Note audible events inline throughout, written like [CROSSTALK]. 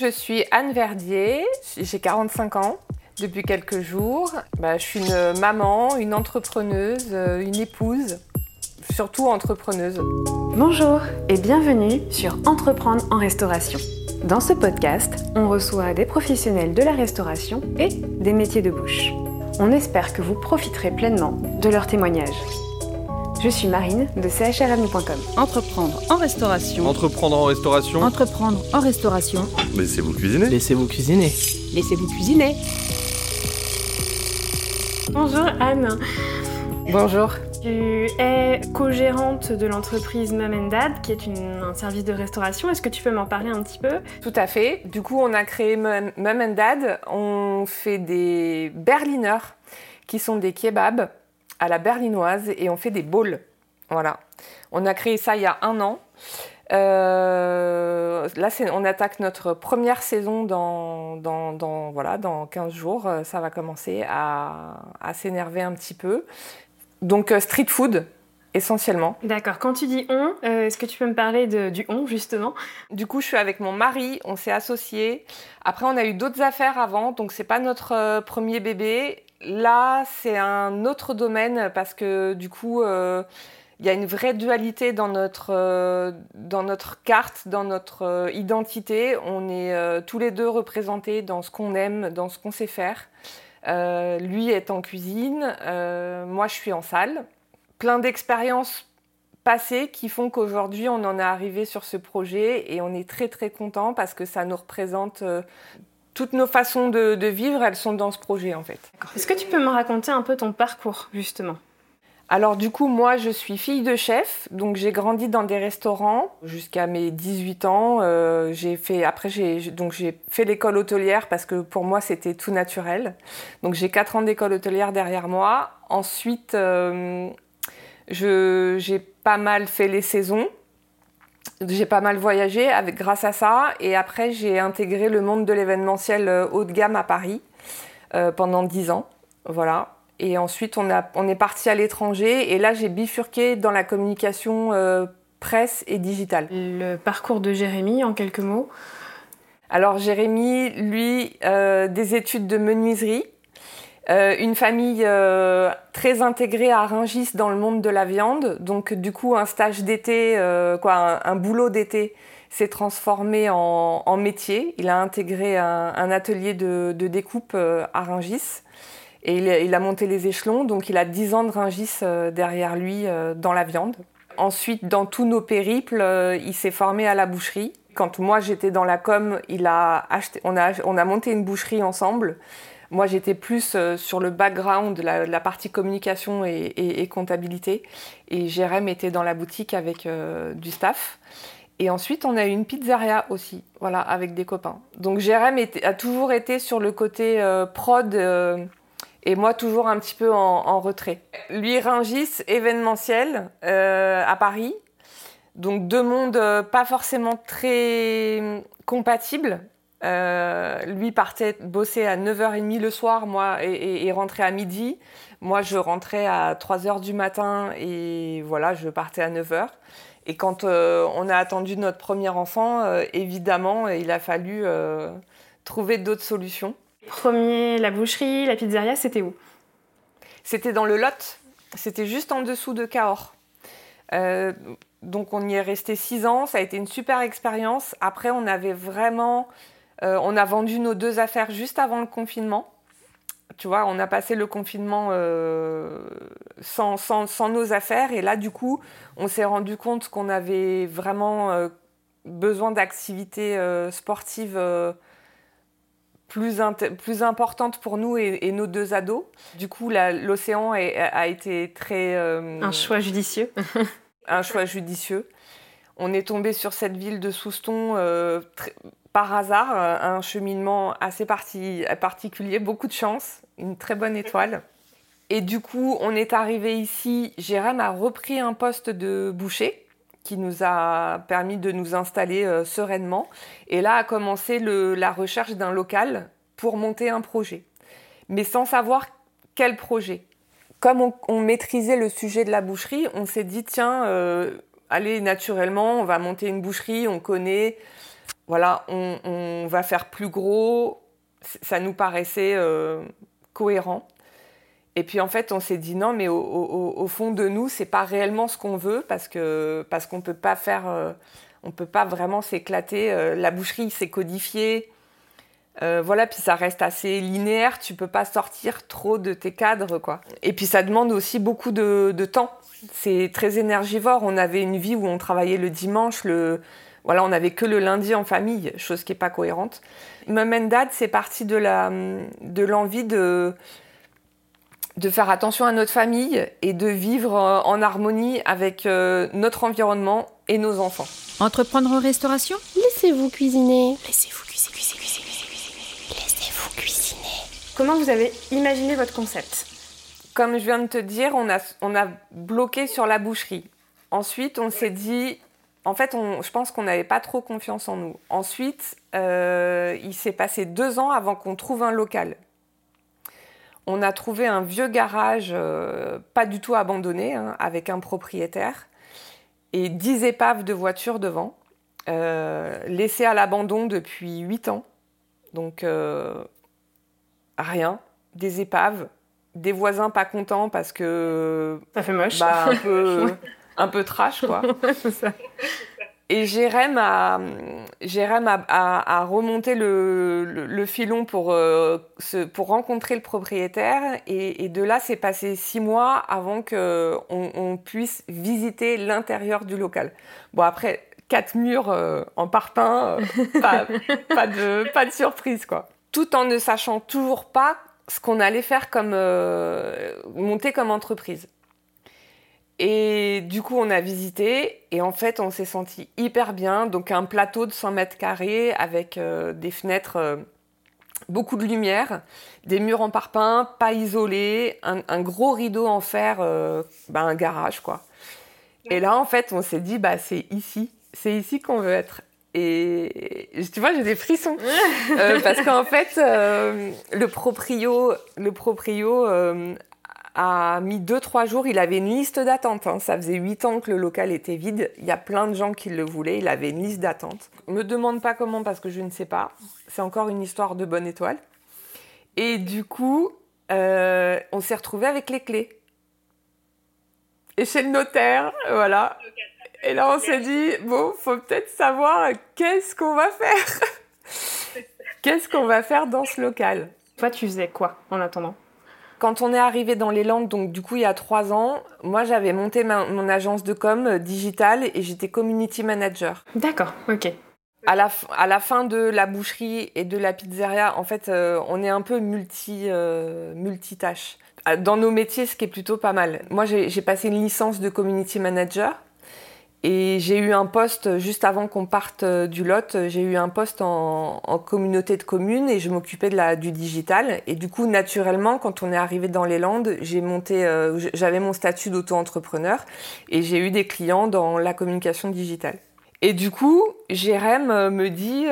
Je suis Anne Verdier, j'ai 45 ans. Depuis quelques jours, bah, je suis une maman, une entrepreneuse, euh, une épouse, surtout entrepreneuse. Bonjour et bienvenue sur Entreprendre en restauration. Dans ce podcast, on reçoit des professionnels de la restauration et des métiers de bouche. On espère que vous profiterez pleinement de leurs témoignages. Je suis Marine de chrmu.com. Entreprendre en restauration. Entreprendre en restauration. Entreprendre en restauration. Laissez-vous cuisiner. Laissez-vous cuisiner. Laissez-vous cuisiner. Bonjour Anne. Bonjour. Tu es co-gérante de l'entreprise Mom Dad, qui est une- un service de restauration. Est-ce que tu peux m'en parler un petit peu? Tout à fait. Du coup, on a créé and Dad. On fait des berliners, qui sont des kebabs à la berlinoise, et on fait des bowls. Voilà. On a créé ça il y a un an. Euh, là, on attaque notre première saison dans, dans, dans- voilà, dans 15 jours. Euh, Ça va commencer à, à s'énerver un petit peu. Donc, euh, street food, essentiellement. D'accord. Quand tu dis on, euh, est-ce que tu peux me parler de- du on justement? Du coup, je suis avec mon mari, on s'est associés. Après, on a eu d'autres affaires avant, donc c'est pas notre euh, premier bébé. Là, c'est un autre domaine parce que du coup, euh, il y a une vraie dualité dans notre, euh, dans notre carte, dans notre euh, identité. On est tous les deux représentés dans ce qu'on aime, dans ce qu'on sait faire. Lui est en cuisine, moi je suis en salle. Plein d'expériences passées qui font qu'aujourd'hui on en est arrivé sur ce projet et on est très très content parce que ça nous représente toutes nos façons de, de vivre, elles sont dans ce projet en fait. Est-ce que tu peux me raconter un peu ton parcours justement? Alors du coup moi je suis fille de chef, donc j'ai grandi dans des restaurants jusqu'à mes 18 ans. Euh, j'ai fait après j'ai donc j'ai fait l'école hôtelière parce que pour moi c'était tout naturel. Donc j'ai 4 ans d'école hôtelière derrière moi. Ensuite euh, j'ai pas mal fait les saisons. J'ai pas mal voyagé avec, grâce à ça et après j'ai intégré le monde de l'événementiel euh, haut de gamme à Paris euh, pendant 10 ans. Voilà. Et ensuite on, a, on est parti à l'étranger et là j'ai bifurqué dans la communication euh, presse et digitale. Le parcours de Jérémy en quelques mots? Alors Jérémy, lui, euh, des études de menuiserie, euh, une famille euh, très intégrée à Rungis dans le monde de la viande. Donc du coup, un stage d'été, euh, quoi, un, boulot d'été s'est transformé en, métier. Il a intégré un, atelier de, découpe à Rungis. Et il, a- monté les échelons, donc il a 10 ans de Rungis derrière lui dans la viande. Ensuite, dans tous nos périples, il s'est formé à la boucherie. Quand moi j'étais dans la com, il a acheté, on a monté une boucherie ensemble. Moi j'étais plus euh, sur le background, la, partie communication et, comptabilité. Et Jérém était dans la boutique avec euh, du staff. Et ensuite, on a eu une pizzeria aussi, voilà, avec des copains. Donc Jérém a toujours été sur le côté euh, prod et moi toujours un petit peu en, en retrait. Lui, Ringis, événementiel à Paris. Donc deux mondes pas forcément très compatibles. Euh, lui partait bosser à 9h30 le soir, moi, et, et- et rentrait à midi. Moi, je rentrais à 3h du matin et voilà, je partais à 9h. Et quand euh, on a attendu notre premier enfant, euh, évidemment, il a fallu trouver d'autres solutions. Premier, la boucherie, la pizzeria, c'était où? C'était dans le Lot, c'était juste en dessous de Cahors. Donc on y est resté six ans, ça a été une super expérience. Après, on avait vraiment, euh, on a vendu nos deux affaires juste avant le confinement. Tu vois, on a passé le confinement euh, sans, sans- sans nos affaires et là, du coup, on s'est rendu compte qu'on avait vraiment euh, besoin d'activités sportives plus, plus importantes pour nous et, et nos deux ados. Du coup, l'océan a été très... Un choix judicieux. [LAUGHS] un choix judicieux. On est tombé sur cette ville de Souston euh, par hasard, euh, un cheminement assez parti- particulier, beaucoup de chance, une très bonne étoile. Et du coup, on est arrivé ici, Jérém a repris un poste de boucher qui nous a permis de nous installer euh, sereinement. Et là a commencé la recherche d'un local pour monter un projet, mais sans savoir quel projet comme on, on maîtrisait le sujet de la boucherie, on s'est dit tiens, euh, allez naturellement, on va monter une boucherie, on connaît, voilà, on, va faire plus gros. Ça nous paraissait cohérent. Et puis en fait, on s'est dit non, mais au, fond de nous, c'est pas réellement ce qu'on veut parce que parce qu'on peut pas faire, on peut pas vraiment s'éclater. la boucherie, c'est codifié. Euh, voilà, puis ça reste assez linéaire, tu peux pas sortir trop de tes cadres, quoi. Et puis ça demande aussi beaucoup de, temps. C'est très énergivore. On avait une vie où on travaillait le dimanche, le, voilà, on n'avait que le lundi en famille, chose qui n'est pas cohérente. Mom and Dad, c'est parti de l'envie de, de faire attention à notre famille et de vivre en harmonie avec euh, notre environnement et nos enfants. Entreprendre en restauration? Laissez-vous cuisiner. Laissez-vous cuisiner, cuisiner, cuisiner. Comment vous avez imaginé votre concept? Comme je viens de te dire, on a, on a bloqué sur la boucherie. Ensuite, on s'est dit, en fait, on, je pense qu'on n'avait pas trop confiance en nous. Ensuite, euh, il s'est passé deux ans avant qu'on trouve un local. On a trouvé un vieux garage, euh, pas du tout abandonné, hein, avec un propriétaire, et dix épaves de voitures devant, euh, laissées à l'abandon depuis huit ans. Donc, rien, des épaves, des voisins pas contents parce que ça fait moche, bah, un peu [LAUGHS] un peu trash quoi. [LAUGHS] Et Jérém a, Jérém a, a, remonté le, le, filon pour, euh, pour rencontrer le propriétaire. Et, de là, c'est passé six mois avant qu'on on puisse visiter l'intérieur du local. Bon, après, quatre murs euh, en parpaing, euh, [LAUGHS] pas, pas, de, pas de surprise, quoi tout en ne sachant toujours pas ce qu'on allait faire comme monter comme entreprise. Et du coup, on a visité et en fait, on s'est senti hyper bien. Donc, un plateau de 100 mètres carrés avec euh, des fenêtres, euh, beaucoup de lumière, des murs en parpaing, pas isolés, un, gros rideau en fer, bah, un garage quoi. Et là, en fait, on s'est dit, bah, c'est ici, c'est ici qu'on veut être. Et tu vois, j'ai des frissons. [LAUGHS] Euh, parce qu'en fait, euh, le proprio, le proprio euh, a mis 2-3 jours. Il avait une liste d'attente. Hein. Ça faisait 8 ans que le local était vide. Il y a plein de gens qui le voulaient. Il avait une liste d'attente. Me demande pas comment parce que je ne sais pas. C'est encore une histoire de bonne étoile. Et du coup, on s'est retrouvé avec les clés. Et chez le notaire, voilà. Et là, on s'est dit, bon, faut peut-être savoir qu'est-ce qu'on va faire. [LAUGHS] qu'est-ce qu'on va faire dans ce local? Toi, tu faisais quoi en attendant? Quand on est arrivé dans les Landes, donc du coup il y a trois ans, moi j'avais monté mon agence de com euh, digitale et j'étais community manager. D'accord, ok. À la, à la, fin de la boucherie et de la pizzeria, en fait, euh, on est un peu multi, euh, multitâche. Dans nos métiers, ce qui est plutôt pas mal. Moi, j'ai passé une licence de community manager. Et j'ai eu un poste, juste avant qu'on parte euh, du lot, j'ai eu un poste en, communauté de communes et je m'occupais de la, du digital. Et du coup, naturellement, quand on est arrivé dans les Landes, j'ai monté, euh, j'avais mon statut d'auto-entrepreneur et j'ai eu des clients dans la communication digitale. Et du coup, Jérém euh, me dit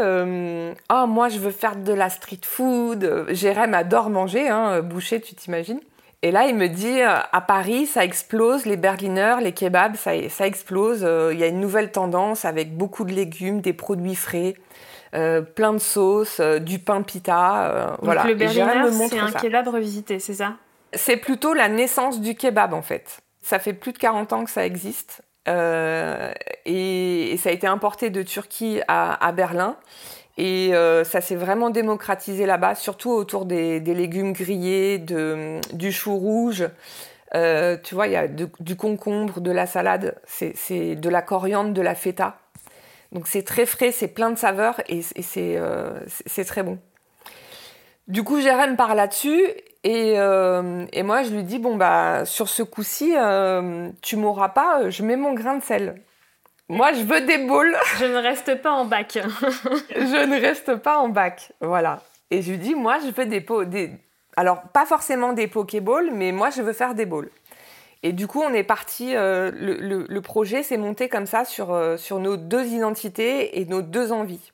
Ah, moi, je veux faire de la street food. Jérém adore manger, hein, boucher, tu t'imagines. Et là, il me dit, euh, à Paris, ça explose, les berliners, les kebabs, ça, ça explose. Euh, il y a une nouvelle tendance avec beaucoup de légumes, des produits frais, euh, plein de sauces, du pain pita. voilà. le berliner, c'est un kebab revisité, c'est ça? C'est plutôt la naissance du kebab, en fait. Ça fait plus de 40 ans que ça existe. et, ça a été importé de Turquie à Berlin. Et euh, ça s'est vraiment démocratisé là-bas, surtout autour des, légumes grillés, de, du chou rouge. Euh, tu vois, il y a du concombre, de la salade, c'est de la coriandre, de la feta. Donc c'est très frais, c'est plein de saveurs et, euh, c'est très bon. Du coup, Jérém part là-dessus et, et, moi je lui dis bon bah sur ce coup-ci, tu m'auras pas, je mets mon grain de sel. Moi, je veux des boules. [LAUGHS] Je ne reste pas en bac. je ne reste pas en bac. Voilà. Et je lui dis, moi, je veux des pots. Des... Alors, pas forcément des Pokéballs, mais moi, je veux faire des bowls. Et du coup, on est parti. Euh, le, projet s'est monté comme ça sur, euh, sur nos deux identités et nos deux envies.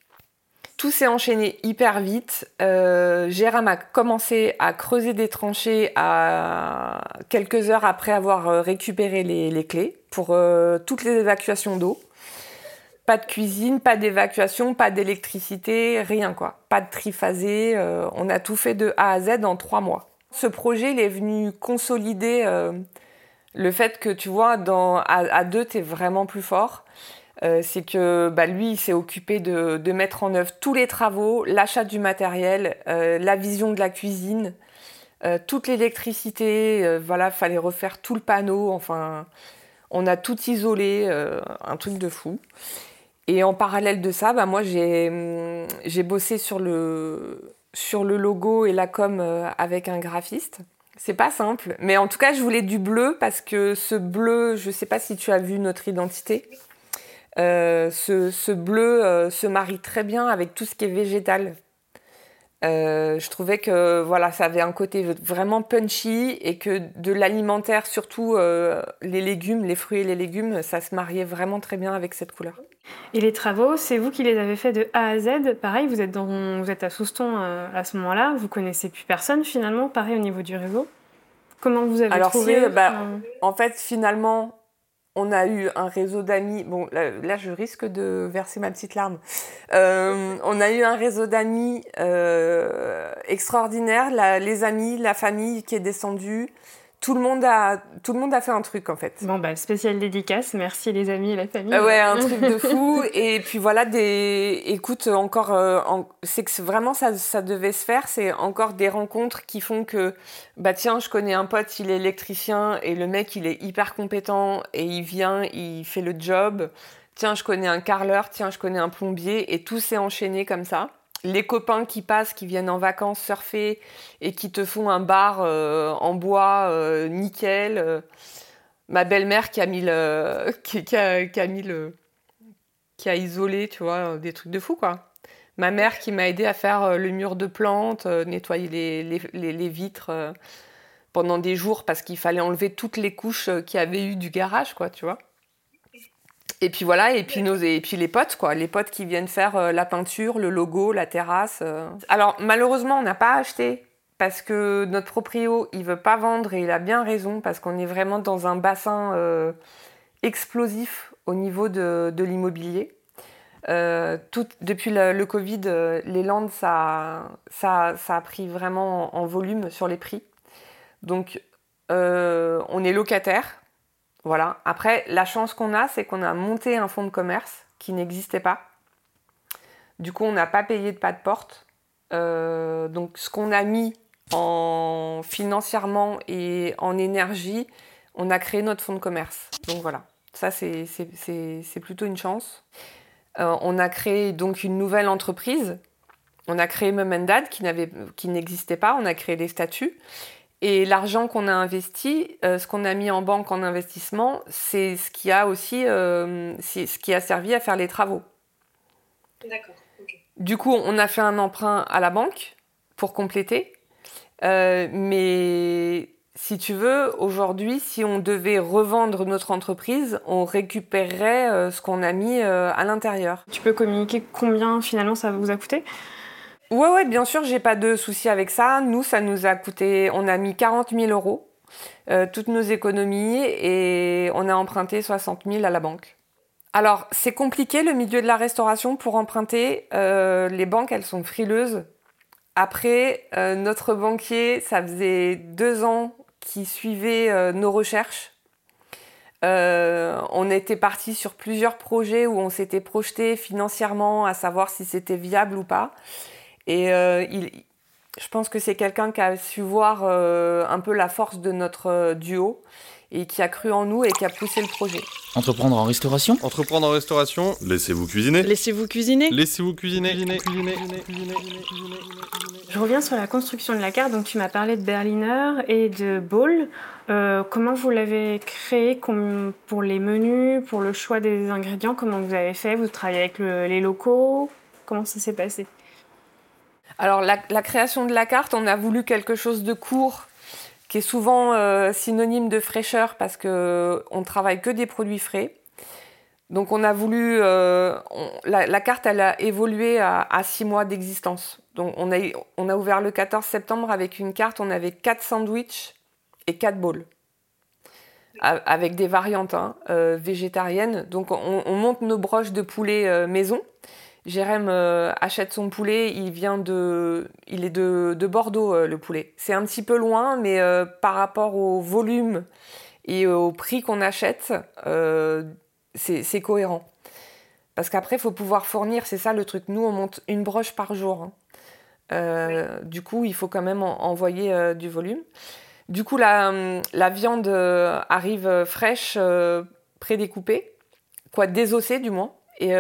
Tout s'est enchaîné hyper vite. Euh, Jérôme a commencé à creuser des tranchées à quelques heures après avoir euh, récupéré les, clés pour euh, toutes les évacuations d'eau. pas de cuisine, pas d'évacuation, pas d'électricité, rien quoi. Pas de triphasé. On a tout fait de A à Z en trois mois. Ce projet, il est venu consolider le fait que tu vois, dans, à, deux, tu es vraiment plus fort. Euh, c'est que bah, lui, il s'est occupé de, mettre en œuvre tous les travaux, l'achat du matériel, la vision de la cuisine, toute l'électricité. voilà, fallait refaire tout le panneau. Enfin, on a tout isolé, un truc de fou. Et en parallèle de ça, bah, moi, j'ai bossé sur le, sur le logo et la com euh, avec un graphiste. C'est pas simple, mais en tout cas, je voulais du bleu parce que ce bleu, je sais pas si tu as vu notre identité, euh, ce, ce, bleu euh, se marie très bien avec tout ce qui est végétal. Euh, je trouvais que voilà, ça avait un côté vraiment punchy et que de l'alimentaire, surtout les légumes, les fruits et les légumes, ça se mariait vraiment très bien avec cette couleur. Et les travaux, c'est vous qui les avez faits de A à Z. Pareil, vous êtes, dans, vous êtes à Souston à ce moment-là, vous connaissez plus personne finalement, pareil au niveau du réseau. Comment vous avez Alors trouvé bah, En fait, finalement, on a eu un réseau d'amis. Bon, là, je risque de verser ma petite larme. Euh, on a eu un réseau d'amis euh, extraordinaire. les amis, la famille qui est descendue tout le monde a tout le monde a fait un truc en fait. Bon bah spécial dédicace, merci les amis et la famille. ouais, un truc de [LAUGHS] fou et puis voilà des écoute encore euh, c'est que vraiment ça ça devait se faire, c'est encore des rencontres qui font que bah tiens, je connais un pote, il est électricien et le mec il est hyper compétent et il vient, il fait le job. Tiens, je connais un carreleur, tiens, je connais un plombier et tout s'est enchaîné comme ça les copains qui passent, qui viennent en vacances surfer et qui te font un bar euh, en bois euh, nickel. Euh, ma belle-mère qui a mis le, [LAUGHS] qui, a, mis le, qui a isolé, tu vois, des trucs de fou quoi. Ma mère qui m'a aidé à faire le mur de plantes, nettoyer les, les, les vitres pendant des jours parce qu'il fallait enlever toutes les couches qu'il y avait eu du garage, quoi, tu vois. Et puis voilà, et puis, nos, et puis les potes, quoi. Les potes qui viennent faire euh, la peinture, le logo, la terrasse. Euh. Alors, malheureusement, on n'a pas acheté parce que notre proprio, il veut pas vendre et il a bien raison parce qu'on est vraiment dans un bassin euh, explosif au niveau de, de l'immobilier. tout, depuis le, Covid, les Landes, ça, ça, ça, a pris vraiment en, en volume sur les prix. Donc, on est locataire voilà. Après, la chance qu'on a, c'est qu'on a monté un fonds de commerce qui n'existait pas. Du coup, on n'a pas payé de pas de porte. Euh, donc, ce qu'on a mis en financièrement et en énergie, on a créé notre fonds de commerce. Donc voilà, ça c'est plutôt une chance. Euh, on a créé donc une nouvelle entreprise. On a créé Memendad qui n'existait pas. On a créé les statuts. Et l'argent qu'on a investi, euh, ce qu'on a mis en banque en investissement, c'est ce qui a aussi, euh, ce qui a servi à faire les travaux. D'accord. Du coup, on a fait un emprunt à la banque pour compléter. Euh, mais si tu veux, aujourd'hui, si on devait revendre notre entreprise, on récupérerait ce qu'on a mis à l'intérieur. Tu peux communiquer combien finalement ça vous a coûté? Ouais, ouais, bien sûr, j'ai pas de souci avec ça. Nous, ça nous a coûté, on a mis 40 000 euros, euh, toutes nos économies, et on a emprunté 60 000 à la banque. Alors, c'est compliqué le milieu de la restauration pour emprunter. Euh, les banques, elles sont frileuses. Après, euh, notre banquier, ça faisait deux ans qu'il suivait nos recherches. on était parti sur plusieurs projets où on s'était projeté financièrement à savoir si c'était viable ou pas. Et euh, il, je pense que c'est quelqu'un qui a su voir euh, un peu la force de notre euh, duo et qui a cru en nous et qui a poussé le projet. Entreprendre en restauration? Entreprendre en restauration, laissez-vous cuisiner. Laissez-vous cuisiner. Laissez-vous cuisiner. Je reviens sur la construction de la carte. Donc tu m'as parlé de Berliner et de Ball. comment vous l'avez créé pour les menus, pour le choix des ingrédients? Comment vous avez fait? Vous travaillez avec les locaux? Comment ça s'est passé? Alors la, création de la carte, on a voulu quelque chose de court, qui est souvent euh, synonyme de fraîcheur parce que on travaille que des produits frais. Donc on a voulu, euh, la, carte elle a évolué à, six mois d'existence. Donc on a, on a ouvert le 14 septembre avec une carte, on avait quatre sandwichs et quatre bowls. avec des variantes hein, végétariennes. Donc on, monte nos broches de poulet maison. Jérém achète son poulet, il vient de, il est de, de Bordeaux le poulet. C'est un petit peu loin, mais par rapport au volume et au prix qu'on achète, c'est cohérent. Parce qu'après, il faut pouvoir fournir, c'est ça le truc. Nous, on monte une broche par jour. Hein. Euh, du coup, il faut quand même envoyer euh, du volume. Du coup, la, la viande euh, arrive fraîche, prédécoupée, quoi, désossée du moins. Et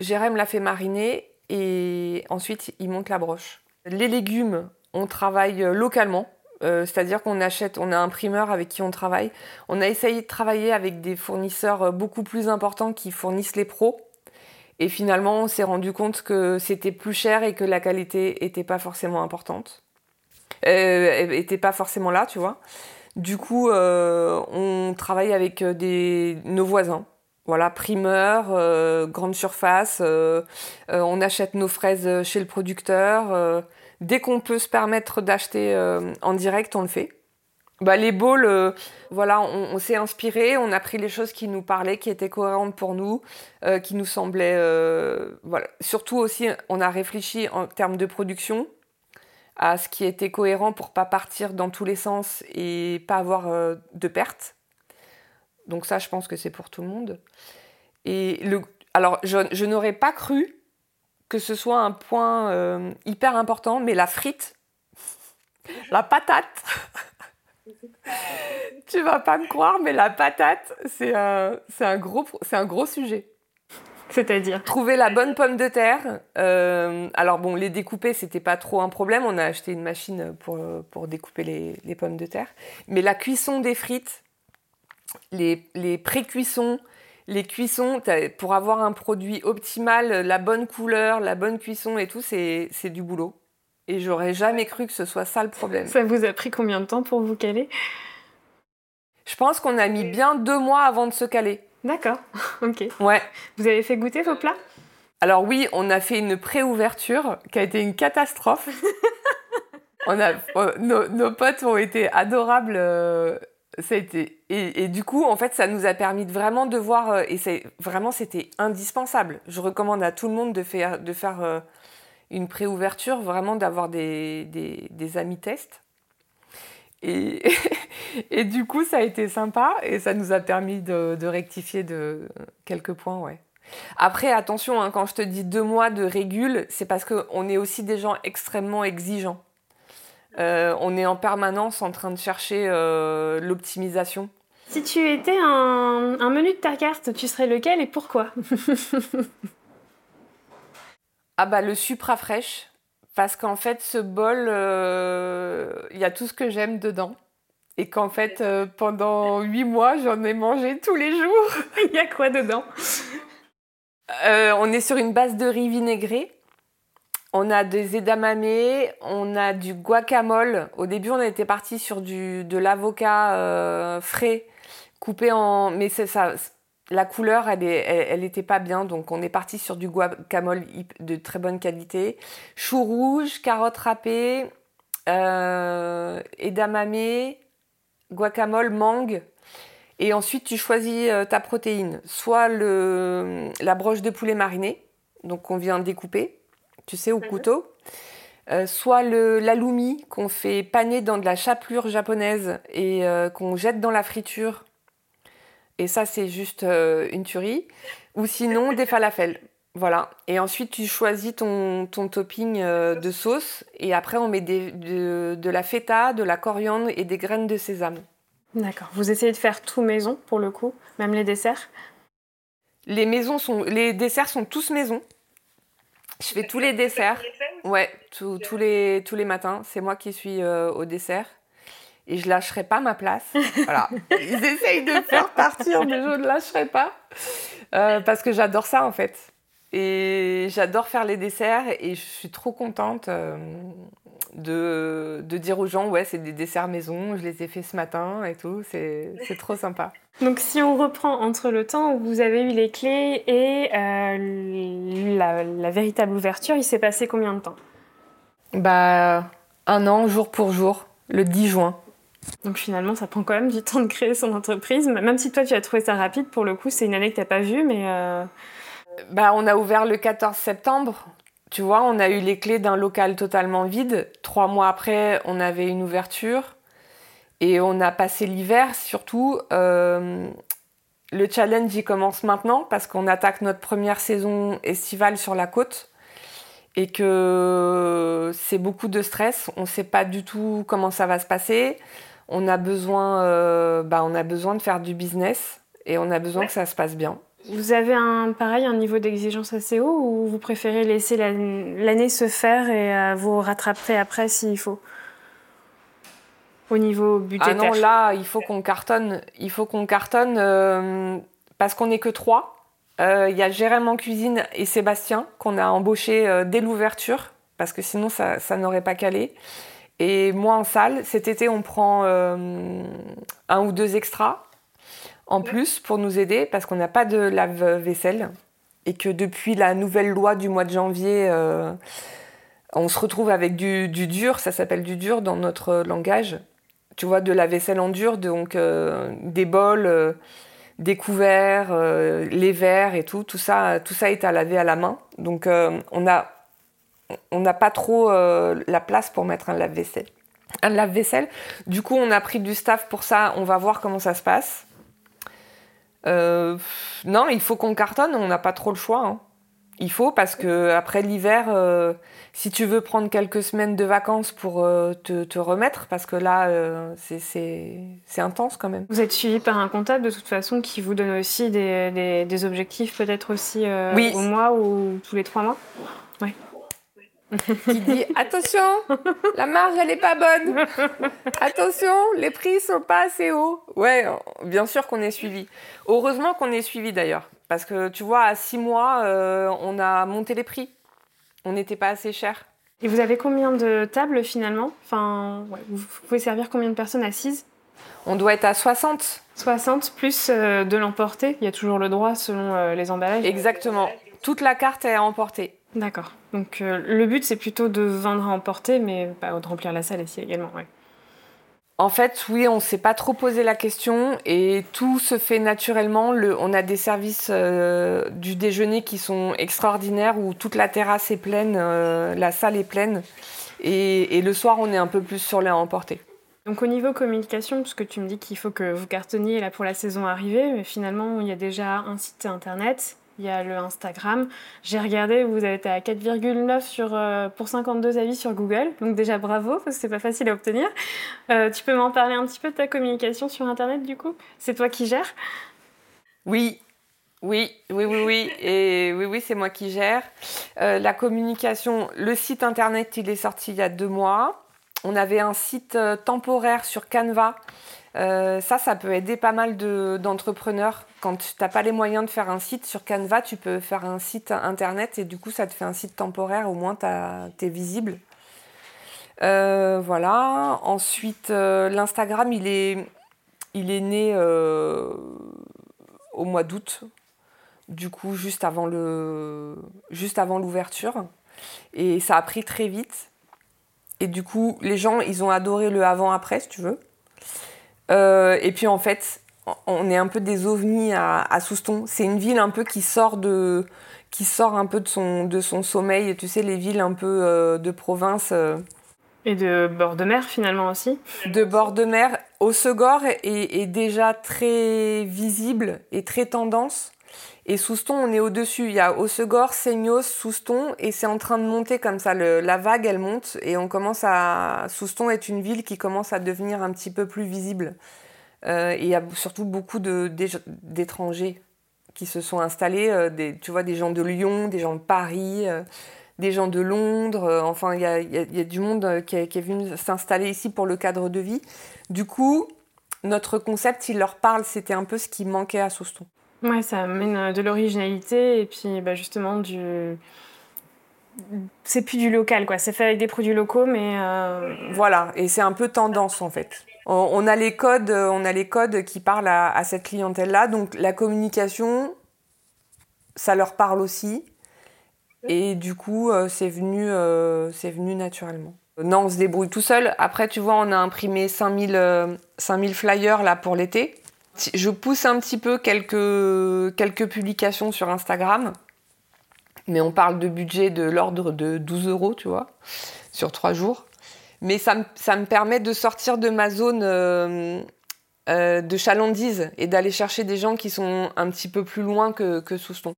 Jérém l'a fait mariner et ensuite, il monte la broche. Les légumes, on travaille localement. C'est-à-dire qu'on achète, on a un primeur avec qui on travaille. On a essayé de travailler avec des fournisseurs beaucoup plus importants qui fournissent les pros. Et finalement, on s'est rendu compte que c'était plus cher et que la qualité n'était pas forcément importante. Euh, était pas forcément là, tu vois. Du coup, euh, on travaille avec euh, des, nos voisins. Voilà, primeur, euh, grande surface. on achète nos fraises chez le producteur. dès qu'on peut se permettre d'acheter en direct, on le fait. Bah, les bowls, euh, voilà, on, s'est inspiré, on a pris les choses qui nous parlaient, qui étaient cohérentes pour nous, euh, qui nous semblaient. Euh. Surtout aussi, on a réfléchi en termes de production à ce qui était cohérent pour pas partir dans tous les sens et pas avoir de pertes. Donc ça, je pense que c'est pour tout le monde. Et le, alors, je, je n'aurais pas cru que ce soit un point hyper important, mais la frite, [LAUGHS] la patate. [LAUGHS] tu vas pas me croire, mais la patate, c'est un, un, gros, un gros sujet. C'est-à-dire? Trouver la bonne pomme de terre. Euh, alors bon, les découper, c'était pas trop un problème. On a acheté une machine pour, pour découper les, les pommes de terre. Mais la cuisson des frites, les, les pré-cuissons, les cuissons, pour avoir un produit optimal, la bonne couleur, la bonne cuisson et tout, c'est du boulot. Et j'aurais jamais cru que ce soit ça le problème. Ça vous a pris combien de temps pour vous caler? Je pense qu'on a mis bien deux mois avant de se caler. D'accord, [LAUGHS] ok. Ouais. Vous avez fait goûter vos plats? Alors oui, on a fait une pré-ouverture qui a été une catastrophe. [LAUGHS] on a, oh, nos, potes ont été adorables. Euh, ça a été, et, du coup, en fait, ça nous a permis de vraiment de voir, euh, et c'est vraiment, c'était indispensable. Je recommande à tout le monde de faire, de faire euh, une préouverture, vraiment d'avoir des, des, amis tests. Et, [LAUGHS] et, du coup, ça a été sympa et ça nous a permis de, rectifier de quelques points, ouais. Après, attention, hein, quand je te dis deux mois de régule, c'est parce qu'on est aussi des gens extrêmement exigeants. Euh, on est en permanence en train de chercher l'optimisation. Si tu étais un, un menu de ta carte, tu serais lequel et pourquoi [LAUGHS] Ah bah le supra fraîche, parce qu'en fait ce bol, euh, il y a tout ce que j'aime dedans. Et qu'en fait, euh, pendant huit mois, j'en ai mangé tous les jours. [LAUGHS] Il y a quoi dedans euh, On est sur une base de riz vinaigré. On a des edamame, on a du guacamole. Au début, on était parti sur du, de l'avocat frais, coupé en... Mais c'est ça, la couleur, elle n'était pas bien, donc on est parti sur du guacamole de très bonne qualité. Chou rouge, carottes râpées, euh, edamame, guacamole, mangue. Et ensuite, tu choisis euh, ta protéine. Soit le, la broche de poulet marinée, donc qu'on vient découper, tu sais, au mhm. couteau. Euh, soit l'aloumi qu'on fait paner dans de la chapelure japonaise et euh, qu'on jette dans la friture et ça, c'est juste euh, une tuerie. Ou sinon, des falafels. Voilà. Et ensuite, tu choisis ton, ton topping euh, de sauce. Et après, on met de, de, la feta, de la coriandre et des graines de sésame. D'accord. Vous essayez de faire tout maison, pour le coup, même les desserts? Les, maisons sont, les desserts sont tous maison. Je fais tous les desserts. Ouais, tous, les, tous les matins. C'est moi qui suis euh, au dessert et je lâcherai pas ma place. [LAUGHS] Voilà. Ils essayent de me faire partir, mais je ne lâcherai pas. Euh, parce que j'adore ça, en fait. Et j'adore faire les desserts et je suis trop contente euh, de, de, dire aux gens, ouais, c'est des desserts maison, je les ai faits ce matin et tout, c'est trop sympa. Donc si on reprend entre le temps où vous avez eu les clés et euh, la, la, véritable ouverture, il s'est passé combien de temps? Bah un an, jour pour jour, le 10 juin. Donc finalement, ça prend quand même du temps de créer son entreprise. Même si toi, tu as trouvé ça rapide, pour le coup, c'est une année que tu n'as pas vue, mais... Euh, bah, on a ouvert le 14 septembre. Tu vois, on a eu les clés d'un local totalement vide. Trois mois après, on avait une ouverture. Et on a passé l'hiver, surtout. Euh, le challenge, il commence maintenant parce qu'on attaque notre première saison estivale sur la côte et que c'est beaucoup de stress. On ne sait pas du tout comment ça va se passer. On a besoin, euh, bah, on a besoin de faire du business et on a besoin que ça se passe bien. Vous avez un pareil un niveau d'exigence assez haut ou vous préférez laisser l'année se faire et euh, vous rattraperez après s'il faut? Au niveau budgétaire? Ah non, là, il faut qu'on cartonne. Il faut qu'on cartonne euh, parce qu'on n'est que trois. Euh, il y a Jérém en cuisine et Sébastien qu'on a embauché dès l'ouverture parce que sinon ça, ça n'aurait pas calé. Et moi en salle, cet été, on prend un ou deux extras en plus pour nous aider parce qu'on n'a pas de lave-vaisselle et que depuis la nouvelle loi du mois de janvier, euh, on se retrouve avec du, dur, ça s'appelle du dur dans notre langage. Tu vois, de la vaisselle en dur, donc euh, des bols, euh, des couverts, les verres et tout, tout ça, tout ça est à laver à la main. Donc on a on n'a pas trop la place pour mettre un lave-vaisselle. Un lave-vaisselle. Du coup, on a pris du staff pour ça. On va voir comment ça se passe. Euh, non, il faut qu'on cartonne, on n'a pas trop le choix. Hein. Il faut parce que après l'hiver, euh, si tu veux prendre quelques semaines de vacances pour euh, te, remettre, parce que là, c'est intense quand même. Vous êtes suivi par un comptable de toute façon qui vous donne aussi des, objectifs peut-être aussi au mois ou tous les trois mois? Oui qui dit [LAUGHS] attention, la marge elle est pas bonne. Attention, les prix sont pas assez hauts. Ouais, bien sûr qu'on est suivi. Heureusement qu'on est suivi d'ailleurs, parce que tu vois, à six mois, euh, on a monté les prix. On n'était pas assez cher. Et vous avez combien de tables finalement? Enfin, vous pouvez servir combien de personnes assises? On doit être à 60. 60 plus euh, de l'emporter. Il y a toujours le droit selon euh, les emballages. Exactement. Toute la carte est à emporter. D'accord. Donc euh, le but c'est plutôt de vendre à emporter, mais bah, de remplir la salle ici également. En fait, oui, on ne s'est pas trop posé la question et tout se fait naturellement. on a des services euh, du déjeuner qui sont extraordinaires où toute la terrasse est pleine, euh, la salle est pleine et, le soir on est un peu plus sur les à emporter. Donc au niveau communication, parce que tu me dis qu'il faut que vous cartonniez là pour la saison arrivée, mais finalement il y a déjà un site internet, il y a le Instagram. J'ai regardé, vous êtes à 4,9 sur, euh, pour 52 avis sur Google. Donc déjà bravo, parce que c'est pas facile à obtenir. Euh, tu peux m'en parler un petit peu de ta communication sur Internet du coup? C'est toi qui gères? Oui, oui, oui, oui, oui. Et oui, oui, c'est moi qui gère. Euh, la communication, le site Internet, il est sorti il y a deux mois. On avait un site temporaire sur Canva euh, ça, ça peut aider pas mal d'entrepreneurs. Quand tu n'as pas les moyens de faire un site sur Canva, tu peux faire un site internet et du coup, ça te fait un site temporaire. Au moins, tu es visible. Euh, voilà. Ensuite, euh, l'Instagram, il est, il est né au mois d'août. Du coup, juste avant le, juste avant l'ouverture. Et ça a pris très vite. Et du coup, les gens, ils ont adoré le avant-après, si tu veux. Euh, et puis en fait, on est un peu des ovnis à, Souston. C'est une ville un peu qui sort de qui sort un peu de son, de son sommeil. Tu sais, les villes un peu euh, de province. Euh. Et de bord de mer finalement aussi De bord de mer. Osegor est, est déjà très visible et très tendance. Et Souston, on est au-dessus. Il y a Osegor, Seignos, Souston, et c'est en train de monter comme ça. la vague, elle monte, et on commence à. Souston est une ville qui commence à devenir un petit peu plus visible. Euh, et il y a surtout beaucoup d'étrangers qui se sont installés. Euh, tu vois, des gens de Lyon, des gens de Paris, euh, des gens de Londres. enfin, il y a, y a, du monde qui est, qui est venu s'installer ici pour le cadre de vie. Du coup, notre concept, il leur parle, c'était un peu ce qui manquait à Souston. Ouais, ça amène euh, de l'originalité et puis bah, justement du. C'est plus du local, quoi. C'est fait avec des produits locaux, mais. Euh, voilà, et c'est un peu tendance en fait. On a les codes, euh, on a les codes qui parlent à, cette clientèle-là, donc la communication, ça leur parle aussi. Et du coup, c'est venu, venu naturellement. Non, on se débrouille tout seul. Après, tu vois, on a imprimé 5000, euh, 5000 flyers là pour l'été. Je pousse un petit peu quelques, quelques publications sur Instagram. Mais on parle de budget de l'ordre de 12 euros, tu vois, sur trois jours. Mais ça, me- ça me permet de sortir de ma zone euh, euh, de chalandise et d'aller chercher des gens qui sont un petit peu plus loin que, que Souston.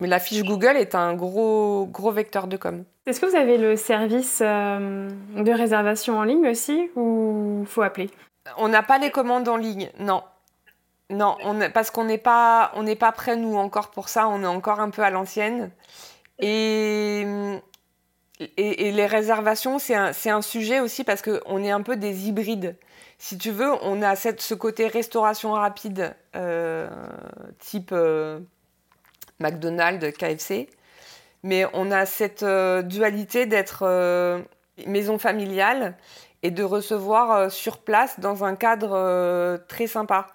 Mais la fiche Google est un gros, gros vecteur de com. Est-ce que vous avez le service euh, de réservation en ligne aussi ou faut appeler? On n'a pas les commandes en ligne, non. Non, parce qu'on n'est pas, on n'est pas prêt nous encore pour ça. On est encore un peu à l'ancienne. Et, les réservations, c'est un, sujet aussi parce qu'on est un peu des hybrides. Si tu veux, on a ce côté restauration rapide, euh, type euh, McDonald's, KFC. Mais on a cette euh, dualité d'être maison familiale et de recevoir sur place dans un cadre très sympa.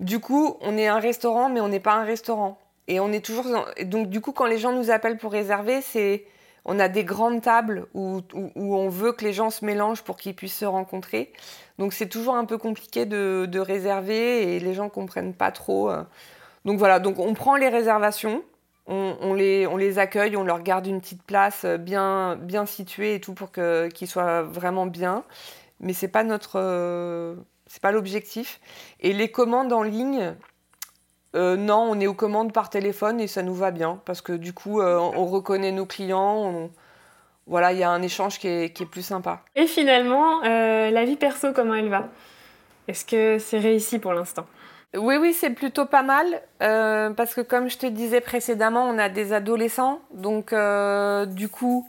Du coup, on est un restaurant, mais on n'est pas un restaurant. Et on est toujours. Donc, du coup, quand les gens nous appellent pour réserver, c'est. On a des grandes tables où, où, on veut que les gens se mélangent pour qu'ils puissent se rencontrer. Donc, c'est toujours un peu compliqué de, de réserver et les gens comprennent pas trop. euh. Donc, voilà. Donc, on prend les réservations. On, les, on les accueille, on leur garde une petite place euh, bien, bien située et tout pour qu'ils soient vraiment bien. Mais c'est pas notre, euh, c'est pas l'objectif. Et les commandes en ligne, euh, non, on est aux commandes par téléphone et ça nous va bien parce que du coup, euh, on reconnaît nos clients. on- Voilà, il y a un échange qui est, qui est plus sympa. Et finalement, euh, la vie perso, comment elle va? Est-ce que c'est réussi pour l'instant? Oui, oui, c'est plutôt pas mal parce que comme je te disais précédemment, on a des adolescents. Donc, du coup,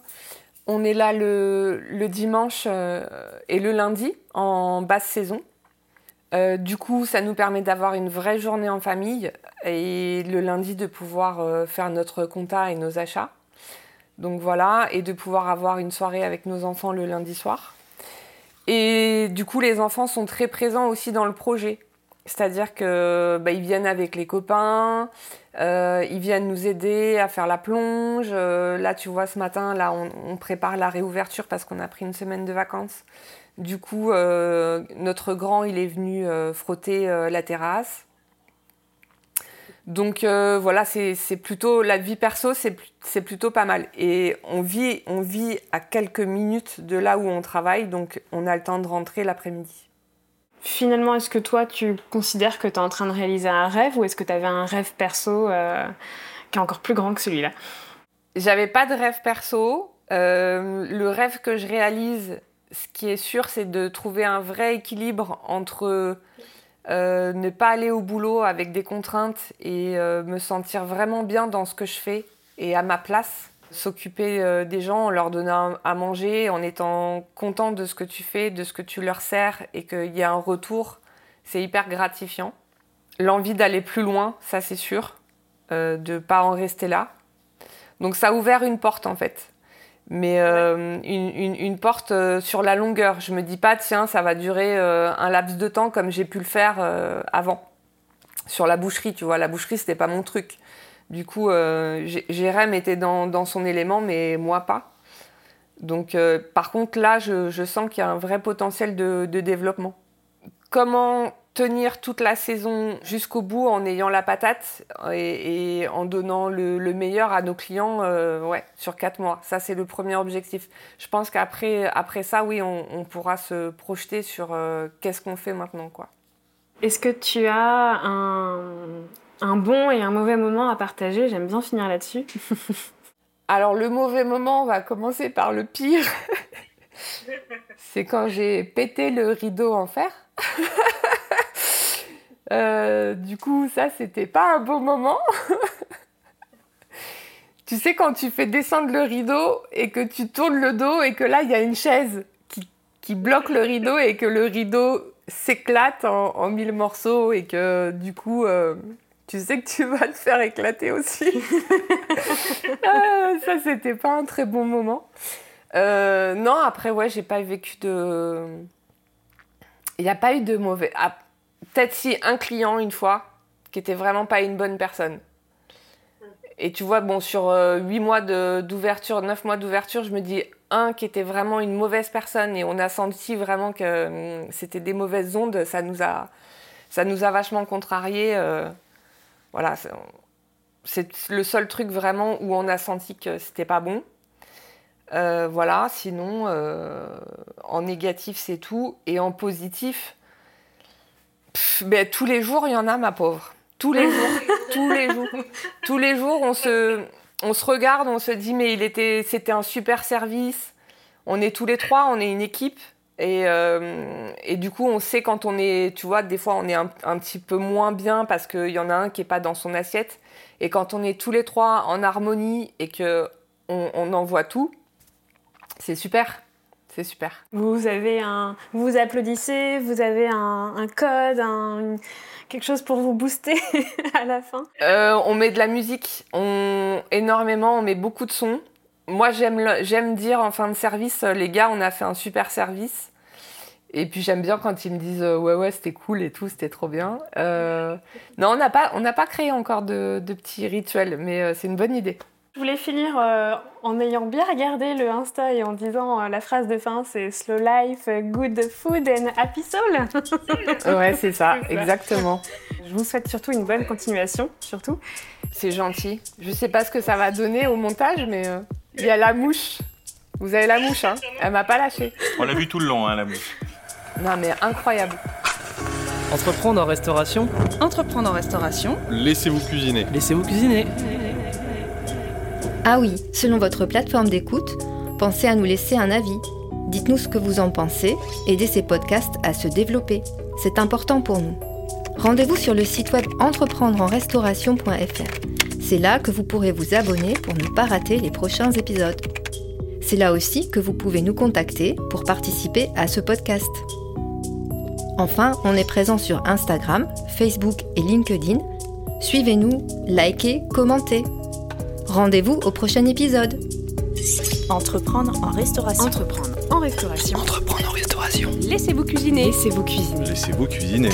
on est là le, le dimanche et le lundi en basse saison. Euh, du coup, ça nous permet d'avoir une vraie journée en famille et le lundi de pouvoir euh, faire notre compta et nos achats. Donc voilà, et de pouvoir avoir une soirée avec nos enfants le lundi soir. Et du coup, les enfants sont très présents aussi dans le projet. C'est-à-dire que bah, ils viennent avec les copains, euh, ils viennent nous aider à faire la plonge. Euh, là, tu vois, ce matin, là, on, prépare la réouverture parce qu'on a pris une semaine de vacances. Du coup, euh, notre grand, il est venu frotter la terrasse. Donc voilà, c'est plutôt la vie perso, c'est plutôt pas mal. Et on vit, on vit à quelques minutes de là où on travaille, donc on a le temps de rentrer l'après-midi. Finalement, est-ce que toi, tu considères que tu es en train de réaliser un rêve ou est-ce que tu avais un rêve perso euh, qui est encore plus grand que celui-là? J'avais pas de rêve perso. Euh, le rêve que je réalise, ce qui est sûr, c'est de trouver un vrai équilibre entre euh, ne pas aller au boulot avec des contraintes et me sentir vraiment bien dans ce que je fais et à ma place. S'occuper euh, des gens en leur donnant à manger, en étant content de ce que tu fais, de ce que tu leur sers et qu'il y a un retour, c'est hyper gratifiant. L'envie d'aller plus loin, ça c'est sûr, euh, de pas en rester là. Donc ça a ouvert une porte en fait. Mais euh, une, porte euh, sur la longueur. Je me dis pas, tiens, ça va durer un laps de temps comme j'ai pu le faire avant. Sur la boucherie, tu vois, la boucherie, c'était pas mon truc. Du coup, euh, Jé- Jérém était dans, son élément, mais moi pas. Donc, euh, par contre, là, je, sens qu'il y a un vrai potentiel de, développement. Comment tenir toute la saison jusqu'au bout en ayant la patate et, en donnant le, le meilleur à nos clients euh, ouais, sur quatre mois? Ça, c'est le premier objectif. Je pense qu'après après ça, oui, on, on pourra se projeter sur euh, qu'est-ce qu'on fait maintenant. quoi. Est-ce que tu as un, un bon et un mauvais moment à partager J'aime bien finir là-dessus. [LAUGHS] Alors, le mauvais moment, on va commencer par le pire. [LAUGHS] c'est quand j'ai pété le rideau en fer. [LAUGHS] Euh, du coup, ça, c'était pas un beau moment. tu sais, quand tu fais descendre le rideau et que tu tournes le dos et que là, il y a une chaise qui, bloque le rideau et que le rideau s'éclate en, en mille morceaux et que du coup, euh, tu sais que tu vas te faire éclater aussi. [LAUGHS] [LAUGHS] Ah, ça, c'était pas un très bon moment. Euh, non, après, ouais, j'ai pas vécu de. Il n'y a pas eu de mauvais. Ah, Peut-être si un client une fois qui était vraiment pas une bonne personne. Et tu vois, bon, sur euh, 8 mois d'ouverture, 9 mois d'ouverture, je me dis un qui était vraiment une mauvaise personne et on a senti vraiment que hum, c'était des mauvaises ondes, ça nous a, ça nous a vachement contrariés. euh, voilà, c'est- le seul truc vraiment où on a senti que c'était pas bon. Euh, voilà, sinon, euh, en négatif, c'est tout. Et en positif, pff, ben, tous les jours, il y en a, ma pauvre. Tous les jours, [LAUGHS] tous les jours. Tous les jours, on se, on se regarde, on se dit, mais il était, c'était un super service. On est tous les trois, on est une équipe. Et, euh, et du coup, on sait quand on est, tu vois, des fois, on est un, un petit peu moins bien parce qu'il y en a un qui n'est pas dans son assiette. Et quand on est tous les trois en harmonie et que on, on envoie tout, c'est super. C'est super. Vous avez un, vous applaudissez, vous avez un, un code, un- quelque chose pour vous booster [LAUGHS] à la fin? Euh, on met de la musique, on, énormément, on met beaucoup de sons. Moi, j'aime, dire en fin de service, euh, les gars, on a fait un super service. Et puis j'aime bien quand ils me disent euh, ouais ouais c'était cool et tout c'était trop bien. Euh, non on n'a pas on n'a pas créé encore de, de petits rituels mais c'est une bonne idée. Je voulais finir euh, en ayant bien regardé le Insta et en disant euh, la phrase de fin c'est slow life, good food and happy soul. [LAUGHS] Ouais c'est ça C'est ça. exactement. Je vous souhaite surtout une bonne continuation, surtout. C'est gentil. Je sais pas ce que ça va donner au montage mais euh, il y a la mouche. Vous avez la mouche hein Elle m'a pas lâché. On l'a vu tout le long, hein, la mouche. Non mais incroyable. Entreprendre en restauration, Entreprendre en restauration, Laissez-vous cuisiner. laissez-vous cuisiner. Ah oui, selon votre plateforme d'écoute, pensez à nous laisser un avis. Dites-nous ce que vous en pensez, aidez ces podcasts à se développer. C'est important pour nous. Rendez-vous sur le site web entreprendreenrestauration.fr. C'est là que vous pourrez vous abonner pour ne pas rater les prochains épisodes. C'est là aussi que vous pouvez nous contacter pour participer à ce podcast. Enfin, on est présent sur Instagram, Facebook et LinkedIn. Suivez-nous, likez, commentez. Rendez-vous au prochain épisode. Entreprendre en restauration. Entreprendre en restauration. Entreprendre en restauration. laissez-vous cuisiner. Laissez-vous cuisiner. Laissez-vous cuisiner.